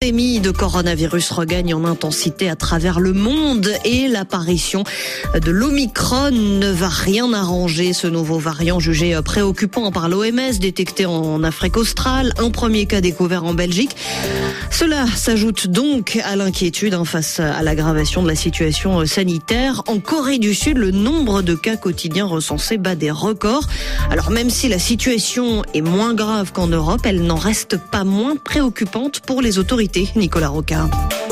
pandémie de coronavirus regagne en intensité à travers le monde et l'apparition de l'Omicron ne va rien arranger. Ce nouveau variant jugé préoccupant par l'OMS, détecté en Afrique australe, un premier cas découvert en Belgique. Cela s'ajoute donc à l'inquiétude hein, face à l'aggravation de la situation sanitaire. En Corée du Sud, le nombre de cas quotidiens recensés bat des records. Alors même si la situation est moins grave qu'en Europe, elle n'en reste pas moins préoccupante pour les autorités Nicolas Roca.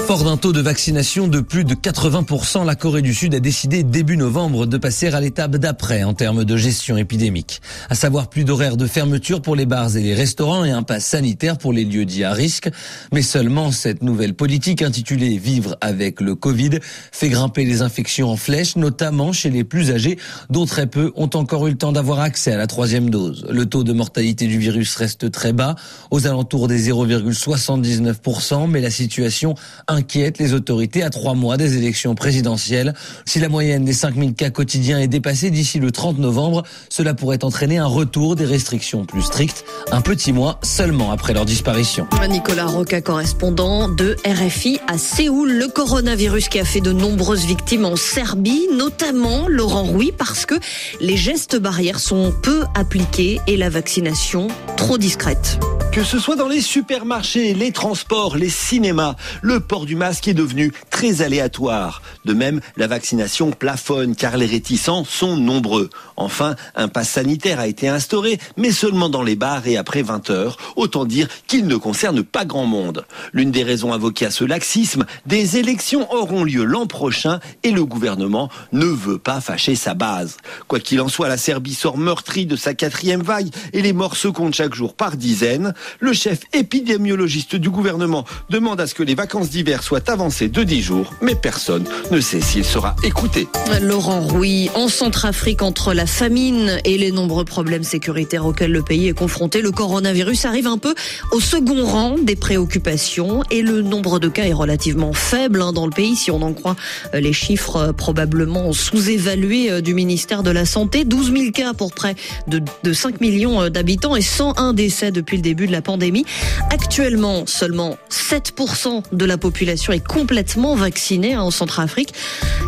Fort d'un taux de vaccination de plus de 80%, la Corée du Sud a décidé début novembre de passer à l'étape d'après en termes de gestion épidémique. À savoir plus d'horaires de fermeture pour les bars et les restaurants et un pass sanitaire pour les lieux dits à risque. Mais seulement cette nouvelle politique intitulée Vivre avec le Covid fait grimper les infections en flèche, notamment chez les plus âgés, dont très peu ont encore eu le temps d'avoir accès à la troisième dose. Le taux de mortalité du virus reste très bas, aux alentours des 0,79% mais la situation inquiète les autorités à trois mois des élections présidentielles. Si la moyenne des 5000 cas quotidiens est dépassée d'ici le 30 novembre, cela pourrait entraîner un retour des restrictions plus strictes, un petit mois seulement après leur disparition. Nicolas Roca, correspondant de RFI à Séoul, le coronavirus qui a fait de nombreuses victimes en Serbie, notamment Laurent Rouy, parce que les gestes barrières sont peu appliqués et la vaccination trop discrète. Que ce soit dans les supermarchés, les transports, les cinémas, le port du masque est devenu très aléatoire. De même, la vaccination plafonne car les réticents sont nombreux. Enfin, un pass sanitaire a été instauré, mais seulement dans les bars et après 20 heures. Autant dire qu'il ne concerne pas grand monde. L'une des raisons invoquées à ce laxisme, des élections auront lieu l'an prochain et le gouvernement ne veut pas fâcher sa base. Quoi qu'il en soit, la Serbie sort meurtrie de sa quatrième vague et les morts se comptent chaque jour par dizaines. Le chef épidémiologiste du gouvernement demande à ce que les vacances d'hiver soient avancées de 10 jours, mais personne ne sait s'il sera écouté. Laurent Rouy, en Centrafrique, entre la famine et les nombreux problèmes sécuritaires auxquels le pays est confronté, le coronavirus arrive un peu au second rang des préoccupations et le nombre de cas est relativement faible hein, dans le pays, si on en croit euh, les chiffres euh, probablement sous-évalués euh, du ministère de la Santé. 12 000 cas pour près de, de 5 millions d'habitants et 101 décès depuis le début de la pandémie. Actuellement, seulement 7% de la population est complètement vaccinée hein, en Centrafrique,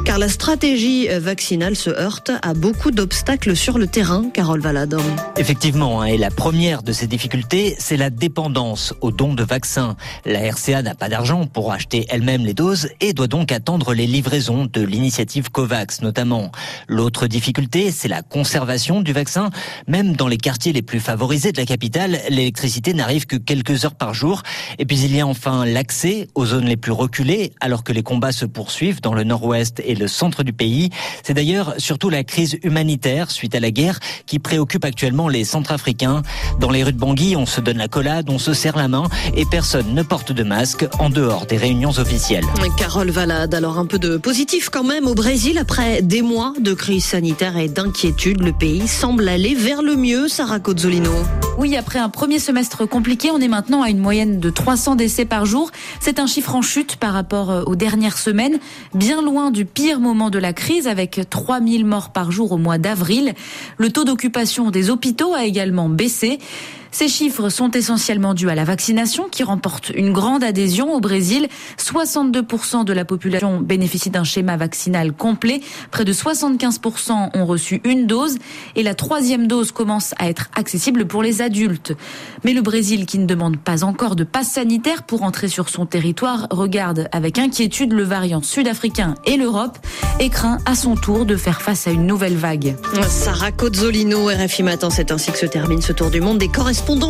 car la stratégie vaccinale se heurte à beaucoup d'obstacles sur le terrain. Carole Valadon. Effectivement, hein, et la première de ces difficultés, c'est la dépendance aux dons de vaccins. La RCA n'a pas d'argent pour acheter elle-même les doses et doit donc attendre les livraisons de l'initiative COVAX notamment. L'autre difficulté, c'est la conservation du vaccin. Même dans les quartiers les plus favorisés de la capitale, l'électricité n'arrive que quelques heures par jour. Et puis il y a enfin l'accès aux zones les plus reculées, alors que les combats se poursuivent dans le nord-ouest et le centre du pays. C'est d'ailleurs surtout la crise humanitaire suite à la guerre qui préoccupe actuellement les Centrafricains. Dans les rues de Bangui, on se donne la collade, on se serre la main et personne ne porte de masque en dehors des réunions officielles. Carole Valade, alors un peu de positif quand même au Brésil après des mois de crise sanitaire et d'inquiétude, le pays semble aller vers le mieux. Sarah Cozzolino. Oui, après un premier semestre compliqué, on est maintenant à une moyenne de 300 décès par jour. C'est un chiffre en chute par rapport euh, aux dernières semaines, bien loin du pire moment de la crise avec 3000 morts par jour au mois d'avril. Le taux d'occupation des hôpitaux a également baissé. Ces chiffres sont essentiellement dus à la vaccination qui remporte une grande adhésion au Brésil. 62% de la population bénéficie d'un schéma vaccinal complet. Près de 75% ont reçu une dose et la troisième dose commence à être accessible pour les adultes. Mais le Brésil, qui ne demande pas encore de passe sanitaire pour entrer sur son territoire, regarde avec inquiétude le variant sud-africain et l'Europe et craint à son tour de faire face à une nouvelle vague. Sarah Cozzolino, RFI Matin, c'est ainsi que se termine ce tour du monde des correspondants.